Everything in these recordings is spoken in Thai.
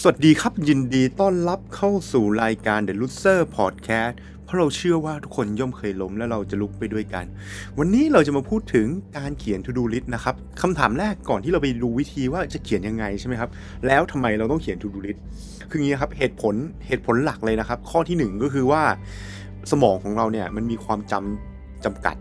สวัสดีครับยินดีต้อนรับเข้าสู่รายการ The Loser Podcast เพราะเราเชื่อว่าทุกคนย่อมเคยล้มและเราจะลุกไปด้วยกัน วันนี้เราจะมาพูดถึงการเขียน To Do List นะครับคำถามแรกก่อนที่เราไปดูวิธีว่าจะเขียนยังไงใช่ไหมครับ แล้วทำไมเราต้องเขียน To Do List คืออย่างนี้ครับเหตุผลเหตุผลหลักเลยนะครับ ข้อที่หนึ่งก็คือว่า สมองของเราเนี่ยมันมีความจำจำกัด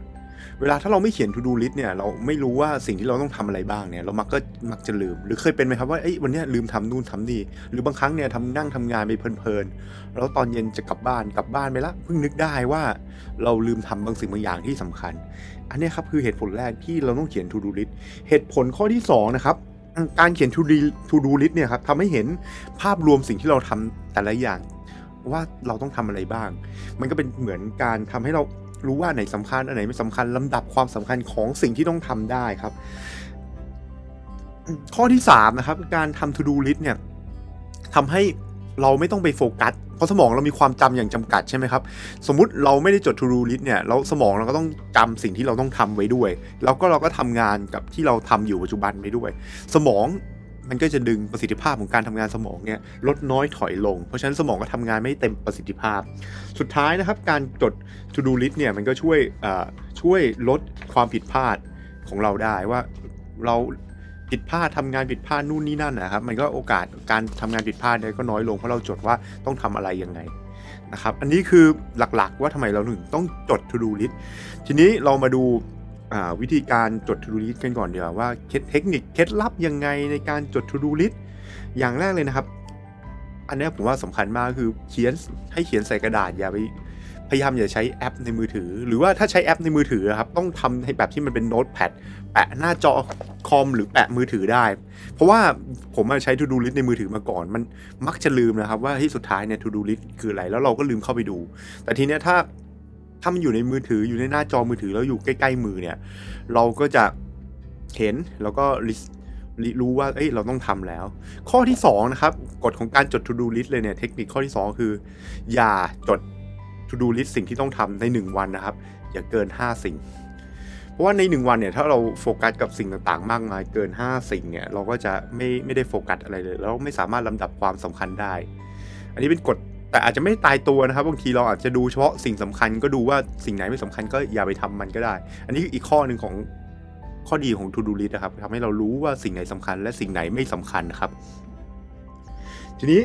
เวลาถ้าเราไม่เขียน to do list เนี่ยเราไม่รู้ว่าสิ่งที่เราต้องทำอะไรบ้างเนี่ยเรามักก็มักจะลืม หรือเคยเป็นไหมครับว่าเอ้ยวันเนี้ยลืมทำนู่นทำนี่หรือบางครั้งเนี่ยทำนั่งทำงานไปเพลินๆแล้วตอนเย็นจะกลับบ้านกลับบ้านไปละเพิ่งนึกได้ว่าเราลืมทำบางสิ่งบางอย่างที่สำคัญ อันนี้ครับคือเหตุผลแรกที่เราต้องเขียน to do list เหตุผลข้อที่สองนะครับการเขียน to do list เนี่ยครับทำให้เห็นภาพรวมสิ่งที่เราทำแต่ละอย่างว่าเราต้องทำอะไรบ้าง มันก็เป็นเหมือนการทำให้เรา รู้ว่าไหนสำคัญอันไหนไม่สำคัญลำดับความสำคัญของสิ่งที่ต้องทำได้ครับ ข้อที่3นะครับการทำ to do list เนี่ยทำให้เราไม่ต้องไปโฟกัส เพราะสมองเรามีความจำอย่างจำกัดใช่ไหมครับ สมมุติเราไม่ได้จด to do list เนี่ยเราสมองเราก็ต้องจำสิ่งที่เราต้องทำไว้ด้วย แล้วก็เราก็ทำงานกับที่เราทำอยู่ปัจจุบันไปด้วย สมอง มันก็จะดึงประสิทธิภาพของการทำงานสมองเนี่ยลดน้อยถอยลง เพราะฉะนั้นสมองก็ทำงานไม่เต็มประสิทธิภาพ สุดท้ายนะครับการจด to do list เนี่ยมันก็ช่วยช่วยลดความผิดพลาดของเราได้ว่าเราผิดพลาดทำงานผิดพลาดนู่นนี่นั่นนะครับมันก็โอกาสการทำงานผิดพลาดเนี่ยก็น้อยลงเพราะเราจดว่าต้องทำอะไรยังไงนะครับอันนี้คือหลักๆว่าทำไมเราถึงต้องจด to do list ทีนี้เรามาดู วิธีการจด to do list กันก่อนเดี๋ยวว่าเทคนิคเคล็ดลับยังไงในการจด to do list อย่างแรกเลยนะครับ อันนี้ผมว่าสำคัญมากคือเขียนให้เขียนใส่กระดาษอย่าไปพยายามอย่าใช้แอปในมือถือ หรือว่าถ้าใช้แอปในมือถือครับต้องทำให้แบบที่มันเป็นโน้ตแพดแปะหน้าจอคอมหรือแปะมือถือได้ เพราะว่าผมใช้ to do list ในมือถือมาก่อน มันมักจะลืมนะครับว่าที่สุดท้ายเนี่ย to do list คืออะไร แล้วเราก็ลืมเข้าไปดู แต่ทีเนี้ยถ้า ถ้ามันอยู่ในมือถืออยู่ในหน้าจอมือถือแล้วอยู่ใกล้ ๆ มือเนี่ย เราก็จะเห็นแล้วก็รู้ว่าเอ้ยเราต้องทำแล้ว ข้อที่2นะครับกฎของการจด to do list เลยเนี่ยเทคนิคข้อที่ 2 คือ อย่าจด to do list สิ่งที่ต้องทำใน 1 วันนะครับ อย่าเกิน 5 สิ่ง เพราะว่าใน 1 วันเนี่ยถ้าเราโฟกัสกับสิ่งต่างๆ มากมายเกิน 5 สิ่งเนี่ยเราก็จะไม่ไม่ได้โฟกัสอะไรเลย แล้วไม่สามารถลำดับความสำคัญได้ อันนี้เป็นกฎ แต่อาจจะไม่ตายตัวนะครับบางทีเราอาจจะดูเฉพาะสิ่งสำคัญก็ดูว่าสิ่งไหนไม่สำคัญก็อย่าไปทำมันก็ได้ อันนี้อีกข้อหนึ่งของข้อดีของ To Do List นะครับทำให้เรารู้ว่าสิ่งไหนสำคัญ และสิ่งไหนไม่สำคัญครับ ทีนี้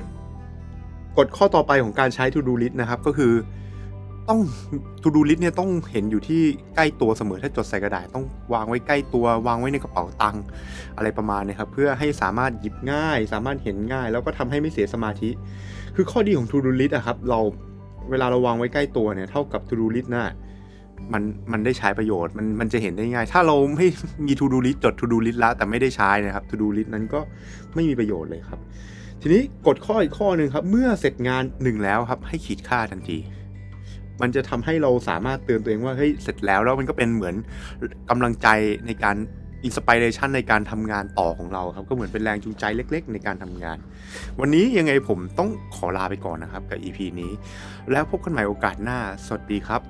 กฎข้อต่อไปของการใช้ To Do List นะครับ ก็คือ ต้อง To Do List เนี่ยต้องเห็นอยู่ที่ใกล้ตัวเสมอถ้าจดใส่กระดาษต้องวางไว้ใกล้ตัว วางไว้ในกระเป๋าตังค์อะไรประมาณนี้ครับเพื่อให้สามารถหยิบง่าย สามารถเห็นง่าย แล้วก็ทำให้ไม่เสียสมาธิ คือข้อดีของ To Do List อะครับเราเวลาเราวางไว้ใกล้ตัวเนี่ยเท่ากับ To Do List นะมันมันได้ใช้ประโยชน์มันมันจะเห็นได้ง่าย ถ้าเราไม่มี To Do List จด To Do List แล้วแต่ไม่ได้ใช้นะครับ To Do List นั้นก็ไม่มีประโยชน์เลยครับ ทีนี้กดข้ออีกข้อหนึ่งครับ เมื่อเสร็จงานหนึ่งแล้วครับให้ขีดค่าทันที มันจะทำให้เราสามารถเตือนตัวเองว่าเฮ้ยเสร็จแล้วแล้วมันก็เป็นเหมือนกำลังใจในการอินสปิเรชันในการทำงานต่อของเราครับ ก็เหมือนเป็นแรงจูงใจเล็ก ๆ ในการทำงาน วันนี้ยังไงผมต้องขอลาไปก่อนนะครับกับ EP นี้ แล้วพบกันใหม่โอกาสหน้า สวัสดีครับ